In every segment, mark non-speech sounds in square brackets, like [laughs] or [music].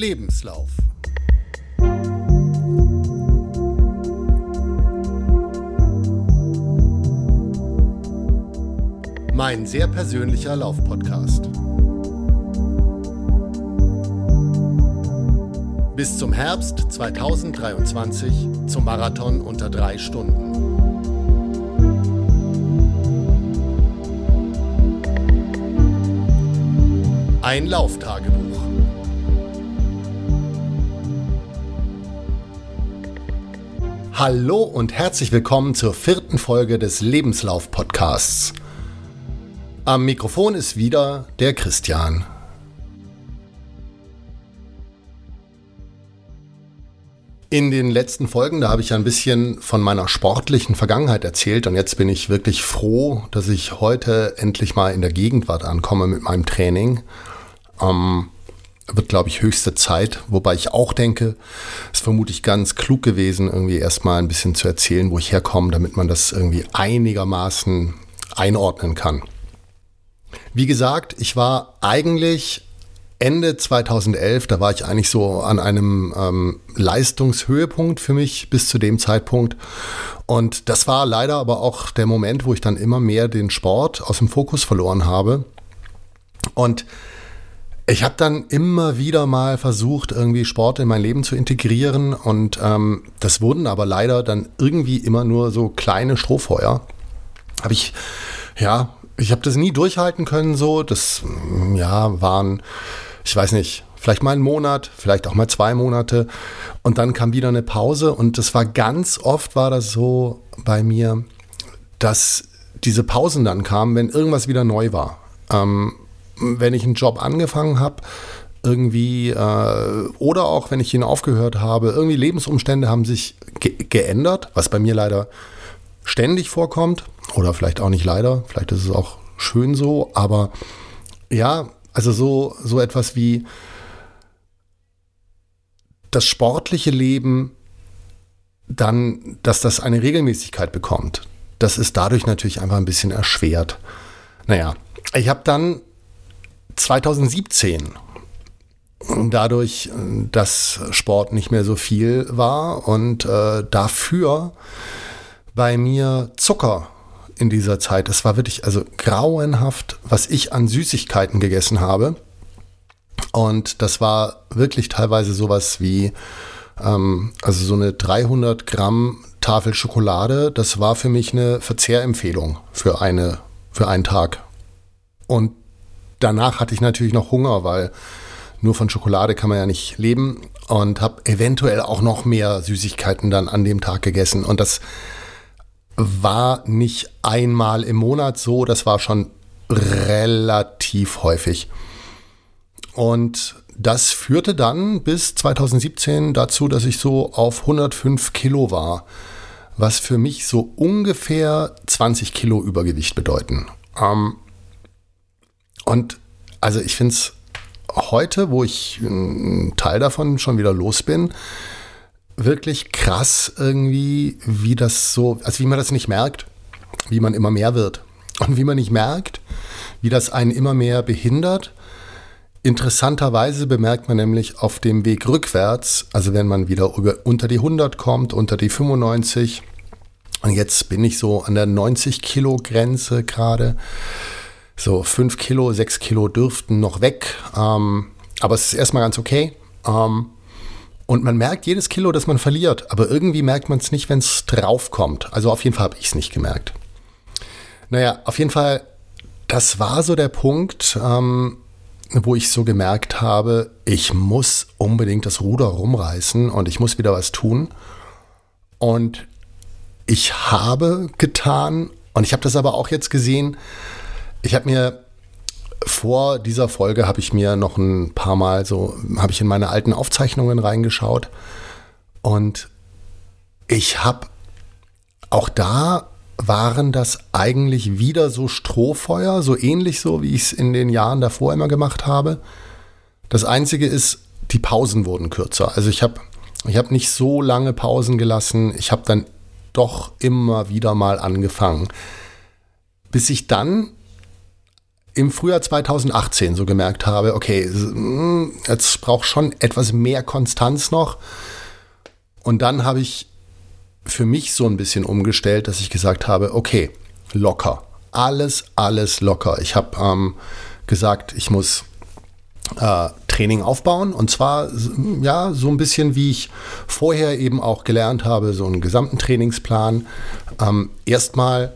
Lebenslauf. Mein sehr persönlicher Laufpodcast. Bis zum Herbst 2023 zum Marathon unter drei Stunden. Ein Lauftagebuch. Hallo und herzlich willkommen zur vierten Folge des Lebenslauf-Podcasts. Am Mikrofon ist wieder der Christian. In den letzten Folgen, da habe ich ein bisschen von meiner sportlichen Vergangenheit erzählt und jetzt bin ich wirklich froh, dass ich heute endlich mal in der Gegenwart ankomme mit meinem Training. Ähm, wird, glaube ich, höchste Zeit, wobei ich auch denke, ist vermutlich ganz klug gewesen, irgendwie erstmal ein bisschen zu erzählen, wo ich herkomme, damit man das irgendwie einigermaßen einordnen kann. Wie gesagt, ich war eigentlich Ende 2011, da war ich eigentlich so an einem ähm, Leistungshöhepunkt für mich bis zu dem Zeitpunkt. Und das war leider aber auch der Moment, wo ich dann immer mehr den Sport aus dem Fokus verloren habe. Und ich habe dann immer wieder mal versucht, irgendwie Sport in mein Leben zu integrieren und ähm, das wurden aber leider dann irgendwie immer nur so kleine Strohfeuer. Habe ich, ja, ich habe das nie durchhalten können so. Das, ja, waren, ich weiß nicht, vielleicht mal einen Monat, vielleicht auch mal zwei Monate und dann kam wieder eine Pause und das war ganz oft war das so bei mir, dass diese Pausen dann kamen, wenn irgendwas wieder neu war. Ähm, wenn ich einen Job angefangen habe, irgendwie, äh, oder auch wenn ich ihn aufgehört habe, irgendwie Lebensumstände haben sich ge geändert, was bei mir leider ständig vorkommt, oder vielleicht auch nicht leider, vielleicht ist es auch schön so, aber ja, also so, so etwas wie das sportliche Leben dann, dass das eine Regelmäßigkeit bekommt. Das ist dadurch natürlich einfach ein bisschen erschwert. Naja, ich habe dann 2017 dadurch, dass Sport nicht mehr so viel war und äh, dafür bei mir Zucker in dieser Zeit. Es war wirklich also grauenhaft, was ich an Süßigkeiten gegessen habe. Und das war wirklich teilweise sowas wie, ähm, also so eine 300 Gramm Tafel Schokolade. Das war für mich eine Verzehrempfehlung für eine, für einen Tag. Und danach hatte ich natürlich noch Hunger, weil nur von Schokolade kann man ja nicht leben und habe eventuell auch noch mehr Süßigkeiten dann an dem Tag gegessen. Und das war nicht einmal im Monat so, das war schon relativ häufig. Und das führte dann bis 2017 dazu, dass ich so auf 105 Kilo war, was für mich so ungefähr 20 Kilo Übergewicht bedeuten. Ähm, und also ich finde es heute, wo ich einen Teil davon schon wieder los bin, wirklich krass irgendwie, wie das so, also wie man das nicht merkt, wie man immer mehr wird. Und wie man nicht merkt, wie das einen immer mehr behindert. Interessanterweise bemerkt man nämlich auf dem Weg rückwärts, also wenn man wieder über, unter die 100 kommt, unter die 95, und jetzt bin ich so an der 90 Kilo Grenze gerade, so 5 Kilo, 6 Kilo dürften noch weg. Ähm, aber es ist erstmal ganz okay. Ähm, und man merkt jedes Kilo, das man verliert. Aber irgendwie merkt man es nicht, wenn es draufkommt. Also auf jeden Fall habe ich es nicht gemerkt. Naja, auf jeden Fall, das war so der Punkt, ähm, wo ich so gemerkt habe, ich muss unbedingt das Ruder rumreißen und ich muss wieder was tun. Und ich habe getan, und ich habe das aber auch jetzt gesehen, ich habe mir vor dieser Folge habe ich mir noch ein paar Mal so, habe ich in meine alten Aufzeichnungen reingeschaut und ich habe auch da waren das eigentlich wieder so Strohfeuer, so ähnlich so, wie ich es in den Jahren davor immer gemacht habe. Das Einzige ist, die Pausen wurden kürzer. Also ich habe ich hab nicht so lange Pausen gelassen. Ich habe dann doch immer wieder mal angefangen. Bis ich dann im Frühjahr 2018 so gemerkt habe, okay, hm, jetzt braucht schon etwas mehr Konstanz noch. Und dann habe ich für mich so ein bisschen umgestellt, dass ich gesagt habe, okay, locker. Alles, alles locker. Ich habe ähm, gesagt, ich muss äh, Training aufbauen und zwar ja so ein bisschen wie ich vorher eben auch gelernt habe, so einen gesamten Trainingsplan. Ähm, erstmal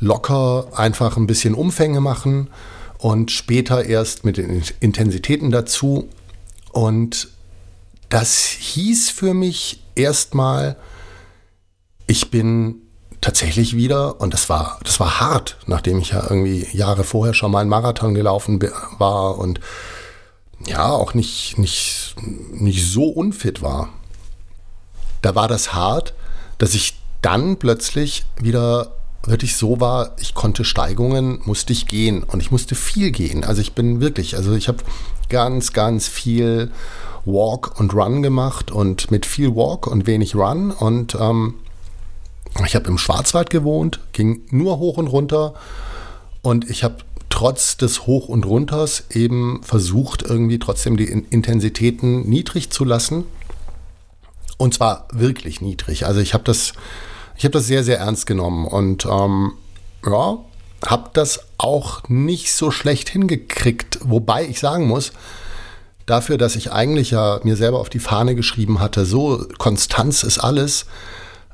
locker einfach ein bisschen Umfänge machen und später erst mit den Intensitäten dazu. Und das hieß für mich erstmal, ich bin tatsächlich wieder, und das war, das war hart, nachdem ich ja irgendwie Jahre vorher schon mal einen Marathon gelaufen war und ja, auch nicht, nicht, nicht so unfit war. Da war das hart, dass ich dann plötzlich wieder wirklich so war, ich konnte Steigungen, musste ich gehen und ich musste viel gehen. Also ich bin wirklich, also ich habe ganz, ganz viel Walk und Run gemacht und mit viel Walk und wenig Run und ähm, ich habe im Schwarzwald gewohnt, ging nur hoch und runter und ich habe trotz des Hoch und Runters eben versucht, irgendwie trotzdem die Intensitäten niedrig zu lassen. Und zwar wirklich niedrig. Also ich habe das ich habe das sehr, sehr ernst genommen und ähm, ja, habe das auch nicht so schlecht hingekriegt. Wobei ich sagen muss, dafür, dass ich eigentlich ja mir selber auf die Fahne geschrieben hatte, so Konstanz ist alles,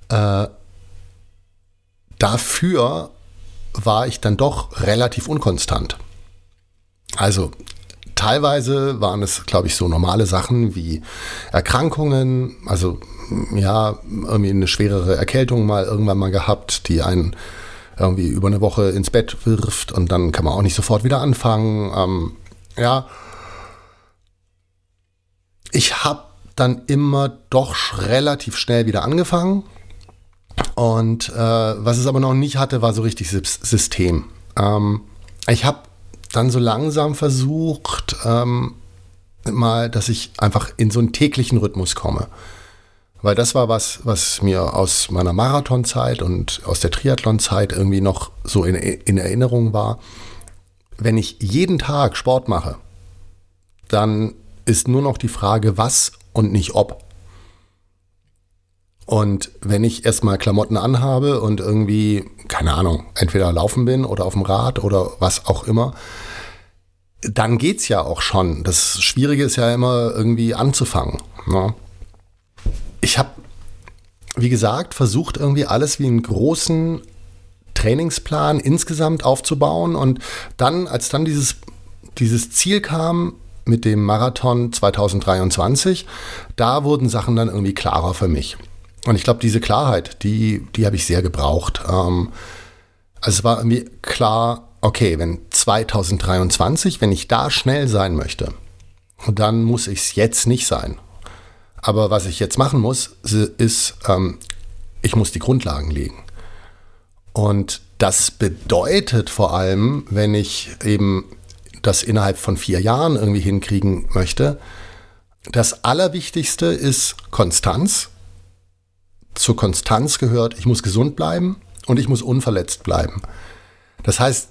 äh, dafür war ich dann doch relativ unkonstant. Also teilweise waren es, glaube ich, so normale Sachen wie Erkrankungen, also ja, irgendwie eine schwerere Erkältung mal irgendwann mal gehabt, die einen irgendwie über eine Woche ins Bett wirft und dann kann man auch nicht sofort wieder anfangen. Ähm, ja. Ich habe dann immer doch relativ schnell wieder angefangen. Und äh, was es aber noch nicht hatte, war so richtig System. Ähm, ich habe dann so langsam versucht, ähm, mal, dass ich einfach in so einen täglichen Rhythmus komme. Weil das war was, was mir aus meiner Marathonzeit und aus der Triathlonzeit irgendwie noch so in, in Erinnerung war. Wenn ich jeden Tag Sport mache, dann ist nur noch die Frage, was und nicht ob. Und wenn ich erstmal Klamotten anhabe und irgendwie, keine Ahnung, entweder laufen bin oder auf dem Rad oder was auch immer, dann geht's ja auch schon. Das Schwierige ist ja immer irgendwie anzufangen. Ne? ich habe, wie gesagt, versucht irgendwie alles wie einen großen Trainingsplan insgesamt aufzubauen und dann, als dann dieses, dieses Ziel kam mit dem Marathon 2023, da wurden Sachen dann irgendwie klarer für mich. Und ich glaube, diese Klarheit, die, die habe ich sehr gebraucht. Ähm, also es war irgendwie klar, okay, wenn 2023, wenn ich da schnell sein möchte, dann muss ich es jetzt nicht sein. Aber was ich jetzt machen muss, ist, ähm, ich muss die Grundlagen legen. Und das bedeutet vor allem, wenn ich eben das innerhalb von vier Jahren irgendwie hinkriegen möchte, das Allerwichtigste ist Konstanz. Zur Konstanz gehört, ich muss gesund bleiben und ich muss unverletzt bleiben. Das heißt,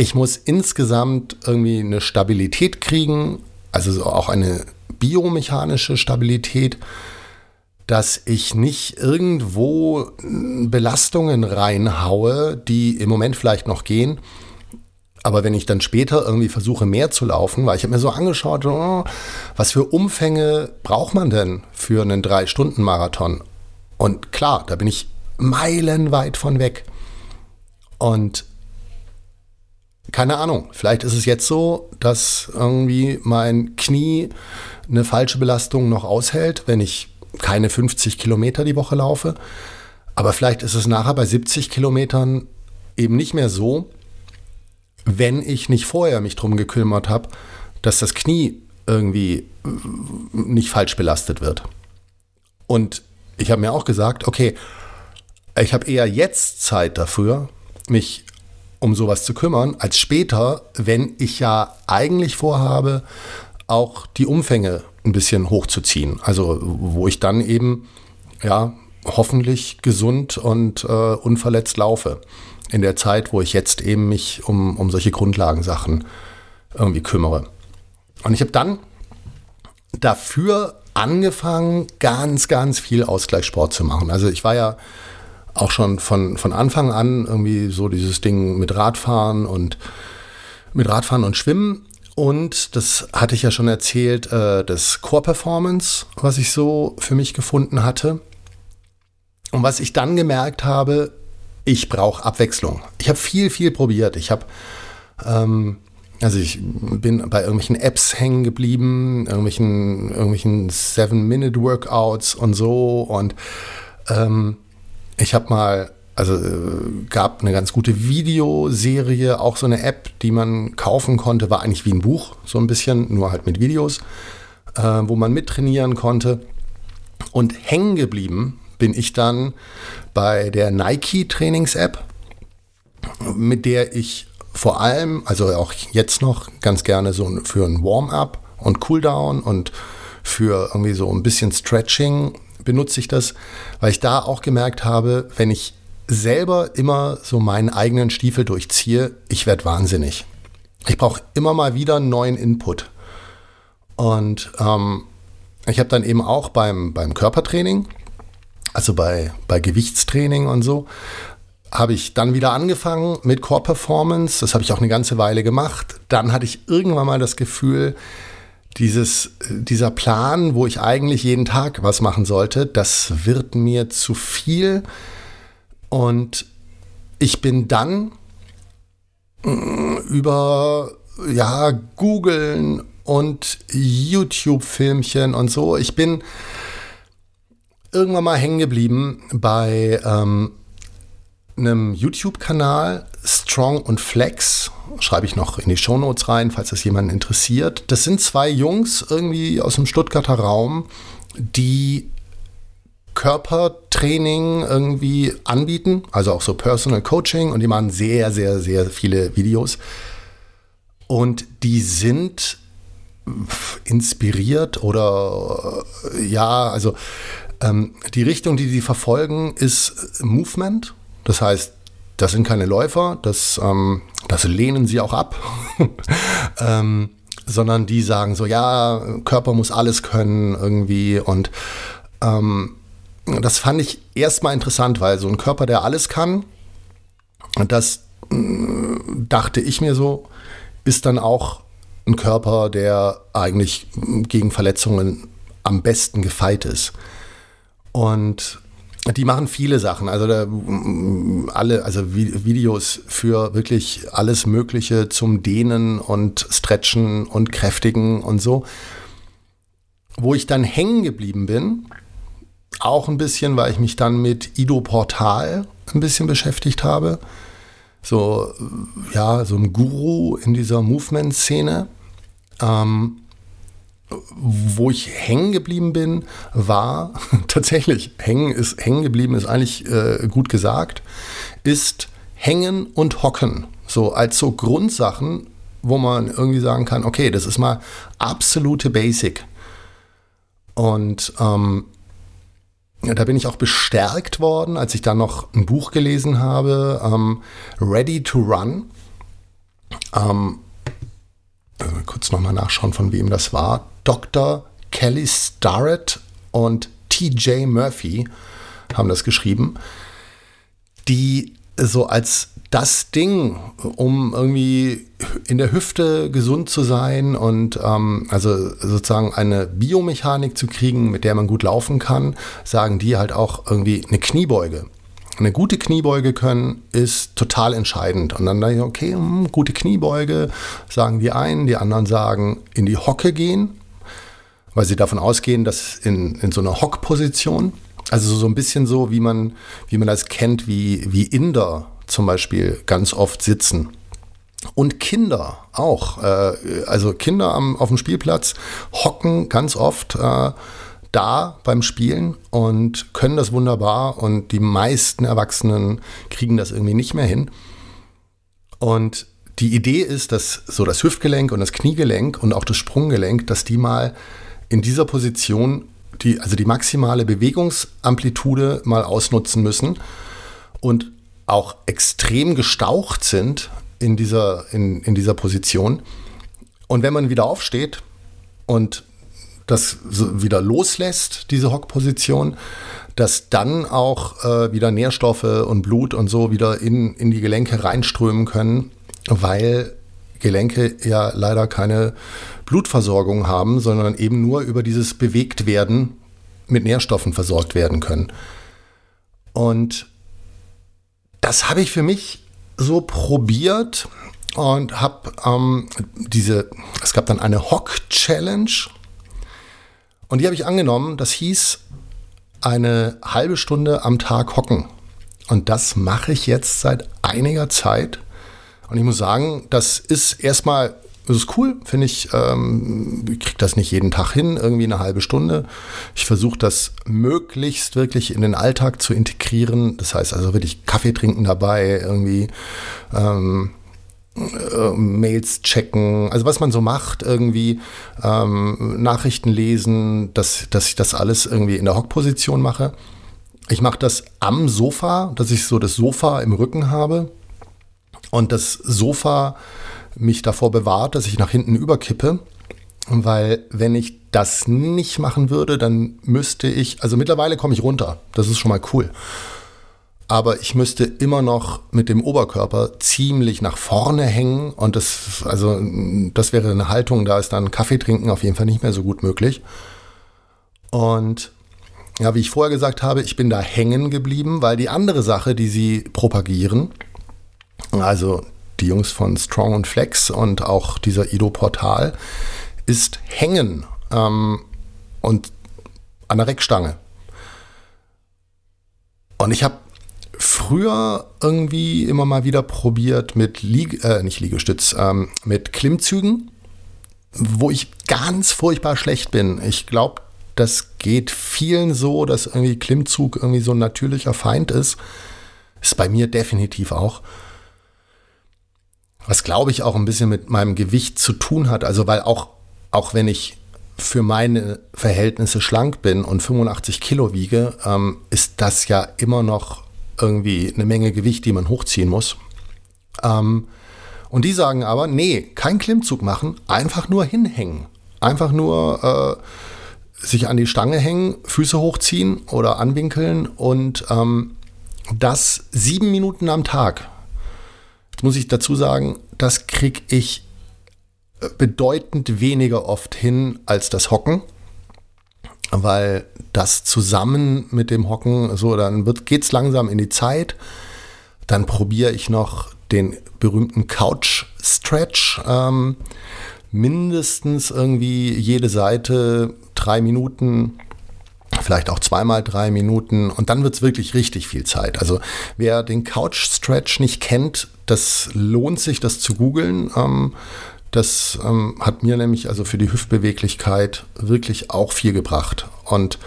ich muss insgesamt irgendwie eine Stabilität kriegen, also auch eine biomechanische Stabilität, dass ich nicht irgendwo Belastungen reinhaue, die im Moment vielleicht noch gehen. Aber wenn ich dann später irgendwie versuche, mehr zu laufen, weil ich habe mir so angeschaut, oh, was für Umfänge braucht man denn für einen Drei-Stunden-Marathon? Und klar, da bin ich meilenweit von weg. Und keine Ahnung, vielleicht ist es jetzt so, dass irgendwie mein Knie eine falsche Belastung noch aushält, wenn ich keine 50 Kilometer die Woche laufe. Aber vielleicht ist es nachher bei 70 Kilometern eben nicht mehr so, wenn ich nicht vorher mich drum gekümmert habe, dass das Knie irgendwie nicht falsch belastet wird. Und ich habe mir auch gesagt, okay, ich habe eher jetzt Zeit dafür, mich um sowas zu kümmern, als später, wenn ich ja eigentlich vorhabe, auch die Umfänge ein bisschen hochzuziehen. Also wo ich dann eben ja hoffentlich gesund und äh, unverletzt laufe. In der Zeit, wo ich jetzt eben mich um, um solche Grundlagensachen irgendwie kümmere. Und ich habe dann dafür angefangen, ganz, ganz viel Ausgleichssport zu machen. Also ich war ja auch schon von, von Anfang an irgendwie so dieses Ding mit Radfahren und mit Radfahren und Schwimmen. Und das hatte ich ja schon erzählt, äh, das Core Performance, was ich so für mich gefunden hatte. Und was ich dann gemerkt habe, ich brauche Abwechslung. Ich habe viel, viel probiert. Ich habe, ähm, also ich bin bei irgendwelchen Apps hängen geblieben, irgendwelchen, irgendwelchen Seven-Minute-Workouts und so. Und ähm, ich habe mal, also äh, gab eine ganz gute Videoserie, auch so eine App, die man kaufen konnte, war eigentlich wie ein Buch, so ein bisschen, nur halt mit Videos, äh, wo man mittrainieren konnte. Und hängen geblieben bin ich dann bei der Nike Trainings-App, mit der ich vor allem, also auch jetzt noch ganz gerne so für ein Warm-up und Cooldown und für irgendwie so ein bisschen Stretching benutze ich das, weil ich da auch gemerkt habe, wenn ich selber immer so meinen eigenen Stiefel durchziehe, ich werde wahnsinnig. Ich brauche immer mal wieder einen neuen Input. Und ähm, ich habe dann eben auch beim, beim Körpertraining also bei, bei Gewichtstraining und so, habe ich dann wieder angefangen mit Core Performance. Das habe ich auch eine ganze Weile gemacht. Dann hatte ich irgendwann mal das Gefühl, dieses, dieser Plan, wo ich eigentlich jeden Tag was machen sollte, das wird mir zu viel. Und ich bin dann mm, über ja, googeln und YouTube-Filmchen und so. Ich bin irgendwann mal hängen geblieben bei ähm, einem YouTube-Kanal, Strong und Flex. Schreibe ich noch in die Shownotes rein, falls das jemanden interessiert. Das sind zwei Jungs irgendwie aus dem Stuttgarter Raum, die Körpertraining irgendwie anbieten, also auch so Personal Coaching und die machen sehr, sehr, sehr viele Videos. Und die sind inspiriert oder ja, also ähm, die Richtung, die sie verfolgen, ist Movement. Das heißt, das sind keine Läufer, das, ähm, das lehnen sie auch ab. [laughs] ähm, sondern die sagen so, ja, Körper muss alles können irgendwie. Und ähm, das fand ich erstmal interessant, weil so ein Körper, der alles kann, das äh, dachte ich mir so, ist dann auch ein Körper, der eigentlich gegen Verletzungen am besten gefeit ist. Und die machen viele Sachen, also da, alle, also Videos für wirklich alles Mögliche zum Dehnen und Stretchen und Kräftigen und so. Wo ich dann hängen geblieben bin, auch ein bisschen, weil ich mich dann mit Ido Portal ein bisschen beschäftigt habe. So, ja, so ein Guru in dieser Movement-Szene. Ähm, wo ich hängen geblieben bin, war [laughs] tatsächlich, hängen ist hängen geblieben, ist eigentlich äh, gut gesagt, ist hängen und hocken. So als so Grundsachen, wo man irgendwie sagen kann, okay, das ist mal absolute Basic. Und ähm, da bin ich auch bestärkt worden, als ich dann noch ein Buch gelesen habe, ähm, Ready to Run. Ähm, äh, kurz nochmal nachschauen, von wem das war. Dr. Kelly Starrett und TJ Murphy haben das geschrieben, die so als das Ding, um irgendwie in der Hüfte gesund zu sein und ähm, also sozusagen eine Biomechanik zu kriegen, mit der man gut laufen kann, sagen die halt auch irgendwie eine Kniebeuge. Eine gute Kniebeuge können ist total entscheidend. Und dann denke ich, okay, hm, gute Kniebeuge, sagen die einen, die anderen sagen in die Hocke gehen weil sie davon ausgehen, dass in, in so einer Hockposition, also so ein bisschen so, wie man, wie man das kennt, wie, wie Inder zum Beispiel ganz oft sitzen. Und Kinder auch. Äh, also Kinder am, auf dem Spielplatz hocken ganz oft äh, da beim Spielen und können das wunderbar und die meisten Erwachsenen kriegen das irgendwie nicht mehr hin. Und die Idee ist, dass so das Hüftgelenk und das Kniegelenk und auch das Sprunggelenk, dass die mal in dieser Position die, also die maximale Bewegungsamplitude mal ausnutzen müssen und auch extrem gestaucht sind in dieser, in, in dieser Position. Und wenn man wieder aufsteht und das wieder loslässt, diese Hockposition, dass dann auch äh, wieder Nährstoffe und Blut und so wieder in, in die Gelenke reinströmen können, weil Gelenke ja leider keine Blutversorgung haben, sondern eben nur über dieses Bewegtwerden mit Nährstoffen versorgt werden können. Und das habe ich für mich so probiert und habe ähm, diese, es gab dann eine Hock-Challenge und die habe ich angenommen. Das hieß eine halbe Stunde am Tag hocken. Und das mache ich jetzt seit einiger Zeit. Und ich muss sagen, das ist erstmal, das ist cool, finde ich. Ähm, ich kriege das nicht jeden Tag hin, irgendwie eine halbe Stunde. Ich versuche das möglichst wirklich in den Alltag zu integrieren. Das heißt also wirklich Kaffee trinken dabei, irgendwie ähm, äh, Mails checken, also was man so macht, irgendwie ähm, Nachrichten lesen, dass, dass ich das alles irgendwie in der Hockposition mache. Ich mache das am Sofa, dass ich so das Sofa im Rücken habe und das Sofa mich davor bewahrt, dass ich nach hinten überkippe. Weil wenn ich das nicht machen würde, dann müsste ich, also mittlerweile komme ich runter. Das ist schon mal cool aber ich müsste immer noch mit dem Oberkörper ziemlich nach vorne hängen und das, also das wäre eine Haltung, da ist dann Kaffee trinken auf jeden Fall nicht mehr so gut möglich. Und ja, wie ich vorher gesagt habe, ich bin da hängen geblieben, weil die andere Sache, die sie propagieren, also die Jungs von Strong und Flex und auch dieser Ido-Portal, ist Hängen ähm, und an der Reckstange. Und ich habe früher irgendwie immer mal wieder probiert mit Lieg äh, nicht Liegestütz, ähm, mit Klimmzügen, wo ich ganz furchtbar schlecht bin. Ich glaube, das geht vielen so, dass irgendwie Klimmzug irgendwie so ein natürlicher Feind ist. Ist bei mir definitiv auch. Was glaube ich auch ein bisschen mit meinem Gewicht zu tun hat. Also, weil auch, auch wenn ich für meine Verhältnisse schlank bin und 85 Kilo wiege, ähm, ist das ja immer noch irgendwie eine Menge Gewicht, die man hochziehen muss. Ähm, und die sagen aber, nee, kein Klimmzug machen, einfach nur hinhängen. Einfach nur äh, sich an die Stange hängen, Füße hochziehen oder anwinkeln und ähm, das sieben Minuten am Tag. Jetzt muss ich dazu sagen, das kriege ich äh, bedeutend weniger oft hin als das Hocken weil das zusammen mit dem Hocken, so, dann geht es langsam in die Zeit. Dann probiere ich noch den berühmten Couch Stretch. Ähm, mindestens irgendwie jede Seite drei Minuten, vielleicht auch zweimal drei Minuten und dann wird es wirklich richtig viel Zeit. Also wer den Couch Stretch nicht kennt, das lohnt sich, das zu googeln. Ähm, das ähm, hat mir nämlich also für die Hüftbeweglichkeit wirklich auch viel gebracht. Und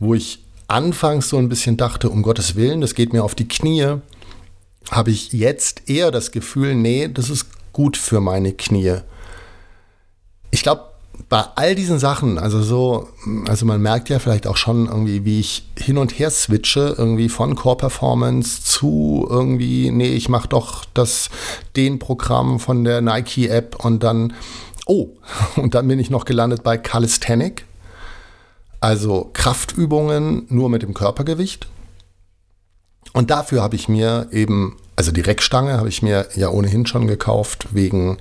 wo ich anfangs so ein bisschen dachte, um Gottes Willen, das geht mir auf die Knie, habe ich jetzt eher das Gefühl, nee, das ist gut für meine Knie. Ich glaube, bei all diesen Sachen, also so, also man merkt ja vielleicht auch schon irgendwie, wie ich hin und her switche, irgendwie von Core Performance zu irgendwie, nee, ich mache doch das, den Programm von der Nike App und dann, oh, [laughs] und dann bin ich noch gelandet bei Calisthenic, also Kraftübungen nur mit dem Körpergewicht. Und dafür habe ich mir eben, also die Reckstange habe ich mir ja ohnehin schon gekauft wegen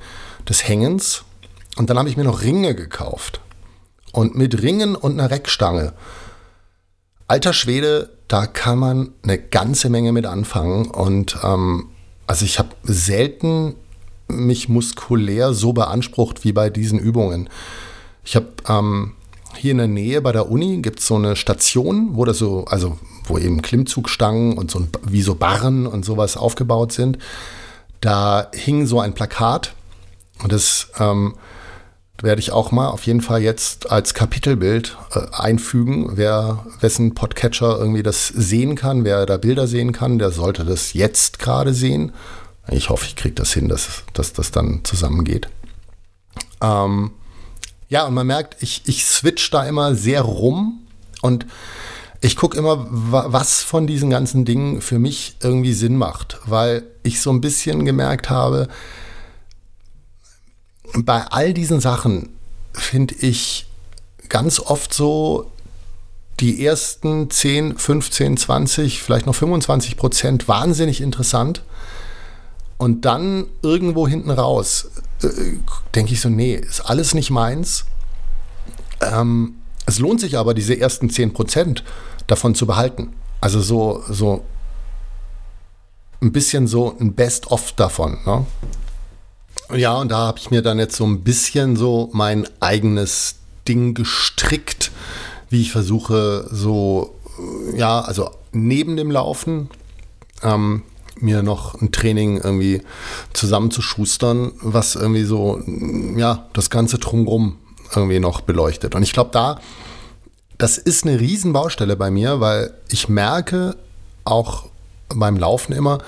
des Hängens und dann habe ich mir noch Ringe gekauft. Und mit Ringen und einer Reckstange. Alter Schwede, da kann man eine ganze Menge mit anfangen. Und ähm, also ich habe selten mich muskulär so beansprucht wie bei diesen Übungen. Ich habe ähm, hier in der Nähe bei der Uni gibt es so eine Station, wo das so, also wo eben Klimmzugstangen und so ein, wie so Barren und sowas aufgebaut sind. Da hing so ein Plakat und das ähm, werde ich auch mal auf jeden Fall jetzt als Kapitelbild äh, einfügen. Wer wessen Podcatcher irgendwie das sehen kann, wer da Bilder sehen kann, der sollte das jetzt gerade sehen. Ich hoffe, ich kriege das hin, dass, dass das dann zusammengeht. Ähm, ja, und man merkt, ich, ich switch da immer sehr rum. Und ich gucke immer, was von diesen ganzen Dingen für mich irgendwie Sinn macht, weil ich so ein bisschen gemerkt habe, bei all diesen Sachen finde ich ganz oft so die ersten 10, 15, 20, vielleicht noch 25 Prozent wahnsinnig interessant. Und dann irgendwo hinten raus äh, denke ich so, nee, ist alles nicht meins. Ähm, es lohnt sich aber, diese ersten 10 Prozent davon zu behalten. Also so, so ein bisschen so ein Best-of davon. Ne? Ja, und da habe ich mir dann jetzt so ein bisschen so mein eigenes Ding gestrickt, wie ich versuche, so, ja, also neben dem Laufen ähm, mir noch ein Training irgendwie zusammenzuschustern, was irgendwie so, ja, das ganze drumrum irgendwie noch beleuchtet. Und ich glaube, da, das ist eine Riesenbaustelle bei mir, weil ich merke auch beim Laufen immer,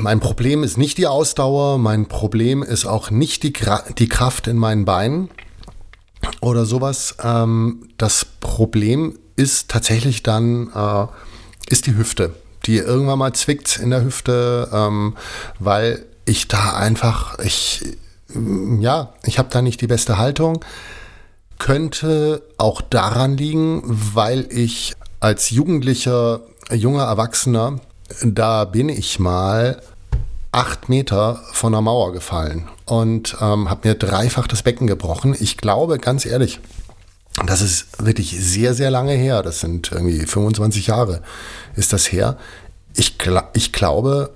mein Problem ist nicht die Ausdauer, mein Problem ist auch nicht die, die Kraft in meinen Beinen oder sowas. Ähm, das Problem ist tatsächlich dann, äh, ist die Hüfte, die irgendwann mal zwickt in der Hüfte, ähm, weil ich da einfach, ich, ja, ich habe da nicht die beste Haltung. Könnte auch daran liegen, weil ich als Jugendlicher, junger Erwachsener da bin ich mal acht Meter von der Mauer gefallen und ähm, habe mir dreifach das Becken gebrochen. Ich glaube, ganz ehrlich, das ist wirklich sehr, sehr lange her. Das sind irgendwie 25 Jahre ist das her. Ich, ich glaube,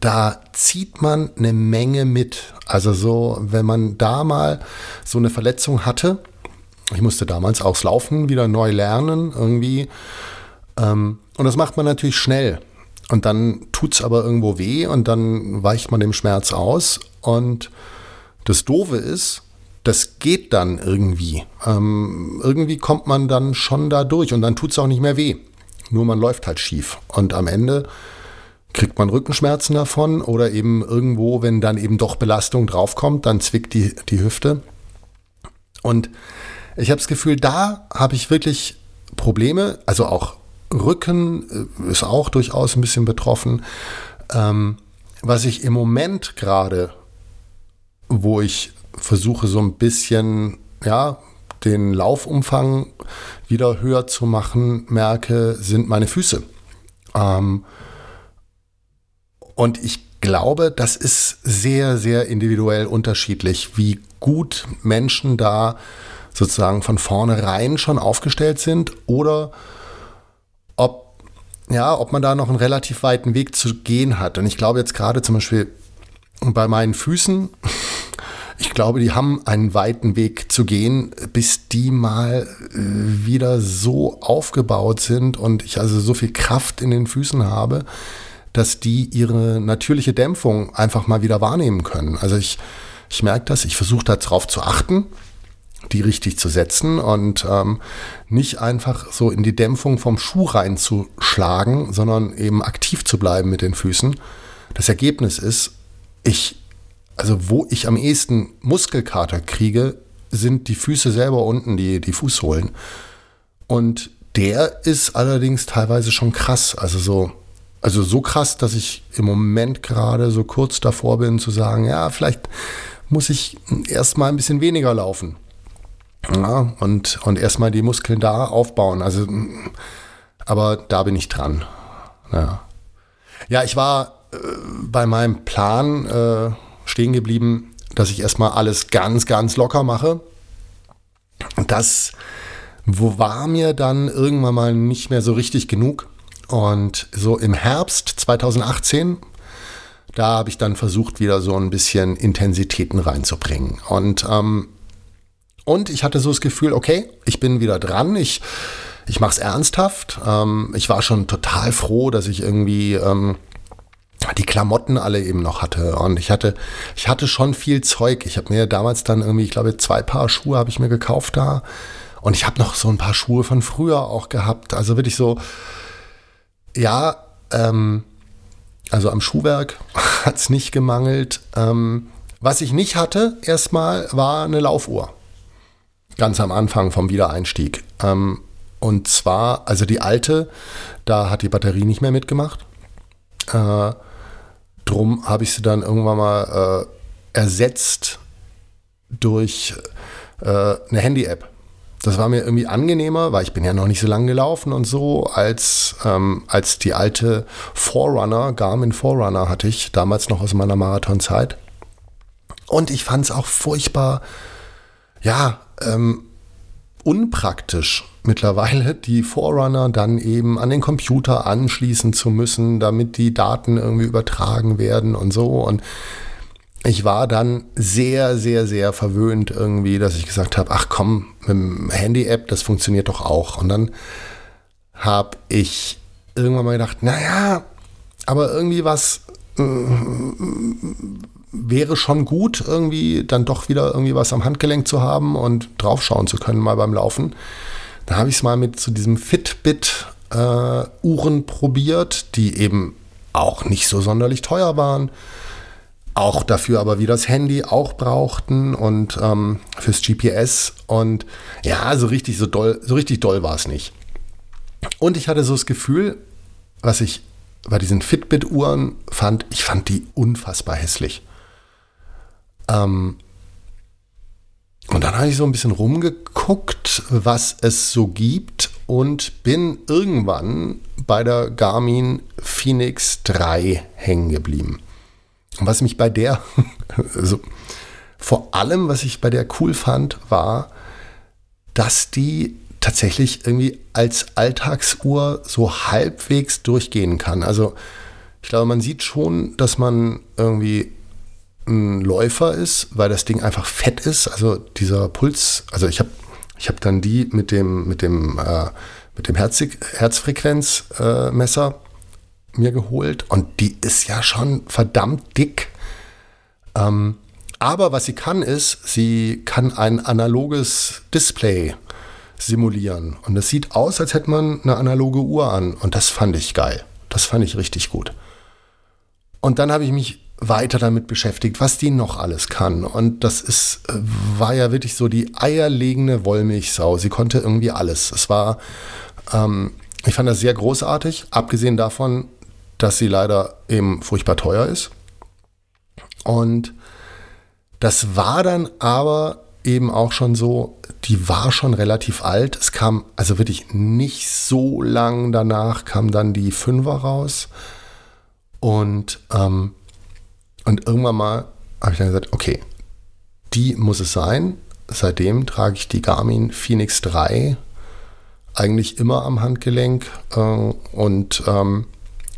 da zieht man eine Menge mit. Also so, wenn man da mal so eine Verletzung hatte, ich musste damals aufs Laufen wieder neu lernen irgendwie. Ähm, und das macht man natürlich schnell. Und dann tut es aber irgendwo weh und dann weicht man dem Schmerz aus. Und das Doofe ist, das geht dann irgendwie. Ähm, irgendwie kommt man dann schon da durch und dann tut es auch nicht mehr weh. Nur man läuft halt schief. Und am Ende kriegt man Rückenschmerzen davon oder eben irgendwo, wenn dann eben doch Belastung draufkommt, dann zwickt die, die Hüfte. Und ich habe das Gefühl, da habe ich wirklich Probleme, also auch Rücken äh, ist auch durchaus ein bisschen betroffen. Ähm, was ich im Moment gerade, wo ich versuche so ein bisschen, ja, den Laufumfang wieder höher zu machen, merke, sind meine Füße. Ähm, und ich glaube, das ist sehr, sehr individuell unterschiedlich, wie gut Menschen da sozusagen von vornherein schon aufgestellt sind oder ja, ob man da noch einen relativ weiten Weg zu gehen hat. Und ich glaube jetzt gerade zum Beispiel bei meinen Füßen, [laughs] ich glaube, die haben einen weiten Weg zu gehen, bis die mal äh, wieder so aufgebaut sind und ich also so viel Kraft in den Füßen habe, dass die ihre natürliche Dämpfung einfach mal wieder wahrnehmen können. Also ich, ich merke das, ich versuche darauf zu achten, die richtig zu setzen und ähm, nicht einfach so in die Dämpfung vom Schuh reinzuschlagen, sondern eben aktiv zu bleiben mit den Füßen. Das Ergebnis ist, ich, also wo ich am ehesten Muskelkater kriege, sind die Füße selber unten, die, die Fußsohlen. Und der ist allerdings teilweise schon krass. Also so, also so krass, dass ich im Moment gerade so kurz davor bin zu sagen, ja, vielleicht muss ich erstmal ein bisschen weniger laufen. Ja, und, und erstmal die Muskeln da aufbauen. Also, aber da bin ich dran. Ja, ja ich war äh, bei meinem Plan äh, stehen geblieben, dass ich erstmal alles ganz, ganz locker mache. Das wo war mir dann irgendwann mal nicht mehr so richtig genug. Und so im Herbst 2018, da habe ich dann versucht, wieder so ein bisschen Intensitäten reinzubringen. Und ähm, und ich hatte so das Gefühl, okay, ich bin wieder dran, ich, ich mache es ernsthaft. Ähm, ich war schon total froh, dass ich irgendwie ähm, die Klamotten alle eben noch hatte. Und ich hatte, ich hatte schon viel Zeug. Ich habe mir damals dann irgendwie, ich glaube, zwei Paar Schuhe habe ich mir gekauft da. Und ich habe noch so ein paar Schuhe von früher auch gehabt. Also wirklich so, ja, ähm, also am Schuhwerk [laughs] hat es nicht gemangelt. Ähm, was ich nicht hatte, erstmal, war eine Laufuhr. Ganz am Anfang vom Wiedereinstieg. Ähm, und zwar, also die alte, da hat die Batterie nicht mehr mitgemacht. Äh, drum habe ich sie dann irgendwann mal äh, ersetzt durch äh, eine Handy-App. Das war mir irgendwie angenehmer, weil ich bin ja noch nicht so lange gelaufen und so, als, ähm, als die alte Forerunner, Garmin Forerunner hatte ich damals noch aus meiner Marathonzeit. Und ich fand es auch furchtbar, ja, ähm, unpraktisch mittlerweile die Forerunner dann eben an den Computer anschließen zu müssen, damit die Daten irgendwie übertragen werden und so. Und ich war dann sehr, sehr, sehr verwöhnt irgendwie, dass ich gesagt habe, ach komm, mit dem Handy-App, das funktioniert doch auch. Und dann habe ich irgendwann mal gedacht, naja, aber irgendwie was wäre schon gut, irgendwie dann doch wieder irgendwie was am Handgelenk zu haben und draufschauen zu können mal beim Laufen. Da habe ich es mal mit zu so diesem Fitbit-Uhren äh, probiert, die eben auch nicht so sonderlich teuer waren. Auch dafür aber wie das Handy auch brauchten und ähm, fürs GPS. Und ja, so richtig so doll, so richtig doll war es nicht. Und ich hatte so das Gefühl, was ich bei diesen Fitbit-Uhren fand, ich fand die unfassbar hässlich. Ähm, und dann habe ich so ein bisschen rumgeguckt, was es so gibt und bin irgendwann bei der Garmin Phoenix 3 hängen geblieben. Und was mich bei der, [laughs] also vor allem, was ich bei der cool fand, war, dass die tatsächlich irgendwie als Alltagsuhr so halbwegs durchgehen kann. Also ich glaube, man sieht schon, dass man irgendwie ein Läufer ist, weil das Ding einfach fett ist. Also dieser Puls, also ich habe ich hab dann die mit dem, mit dem, äh, mit dem Herz, Herzfrequenzmesser äh, mir geholt und die ist ja schon verdammt dick. Ähm, aber was sie kann, ist, sie kann ein analoges Display simulieren. Und es sieht aus, als hätte man eine analoge Uhr an. Und das fand ich geil. Das fand ich richtig gut. Und dann habe ich mich weiter damit beschäftigt, was die noch alles kann. Und das ist, äh, war ja wirklich so die eierlegende Wollmilchsau. Sie konnte irgendwie alles. Es war, ähm, ich fand das sehr großartig, abgesehen davon, dass sie leider eben furchtbar teuer ist. Und das war dann aber eben auch schon so, die war schon relativ alt. Es kam also wirklich nicht so lang danach, kam dann die Fünfer raus. Und ähm, und irgendwann mal habe ich dann gesagt, okay, die muss es sein. Seitdem trage ich die Garmin Phoenix 3 eigentlich immer am Handgelenk äh, und ähm,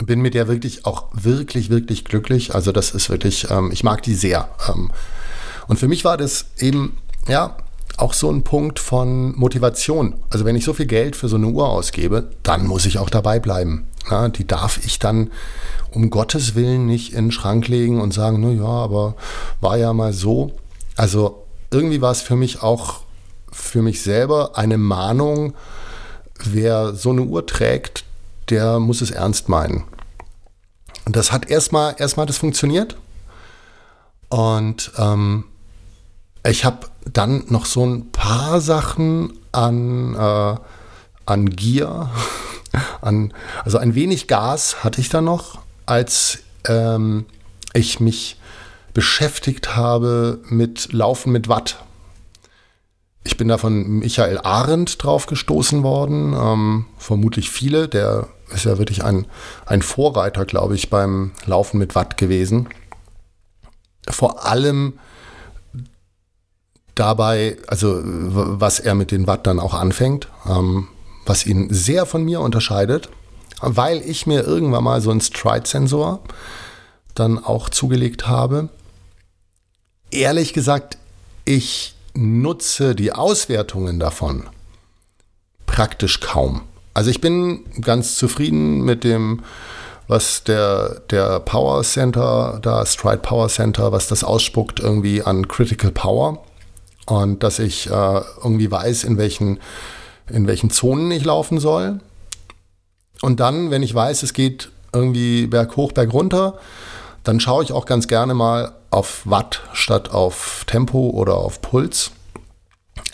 bin mit der wirklich auch wirklich, wirklich glücklich. Also das ist wirklich, ähm, ich mag die sehr. Ähm, und für mich war das eben, ja, auch so ein Punkt von Motivation. Also wenn ich so viel Geld für so eine Uhr ausgebe, dann muss ich auch dabei bleiben. Ja, die darf ich dann um Gottes Willen nicht in den Schrank legen und sagen, na ja, aber war ja mal so. Also irgendwie war es für mich auch für mich selber eine Mahnung, wer so eine Uhr trägt, der muss es ernst meinen. Und das hat erstmal erstmal das funktioniert. Und ähm, ich habe dann noch so ein paar Sachen an, äh, an Gier, [laughs] an, also ein wenig Gas hatte ich da noch, als ähm, ich mich beschäftigt habe mit Laufen mit Watt. Ich bin da von Michael Arendt drauf gestoßen worden, ähm, vermutlich viele. Der ist ja wirklich ein, ein Vorreiter, glaube ich, beim Laufen mit Watt gewesen. Vor allem dabei, also was er mit den Watt dann auch anfängt, ähm, was ihn sehr von mir unterscheidet, weil ich mir irgendwann mal so einen Stride-Sensor dann auch zugelegt habe. Ehrlich gesagt, ich nutze die Auswertungen davon praktisch kaum. Also ich bin ganz zufrieden mit dem, was der, der Power Center, da Stride Power Center, was das ausspuckt irgendwie an Critical Power und dass ich äh, irgendwie weiß, in welchen, in welchen Zonen ich laufen soll. Und dann, wenn ich weiß, es geht irgendwie berghoch, bergunter, dann schaue ich auch ganz gerne mal auf Watt statt auf Tempo oder auf Puls.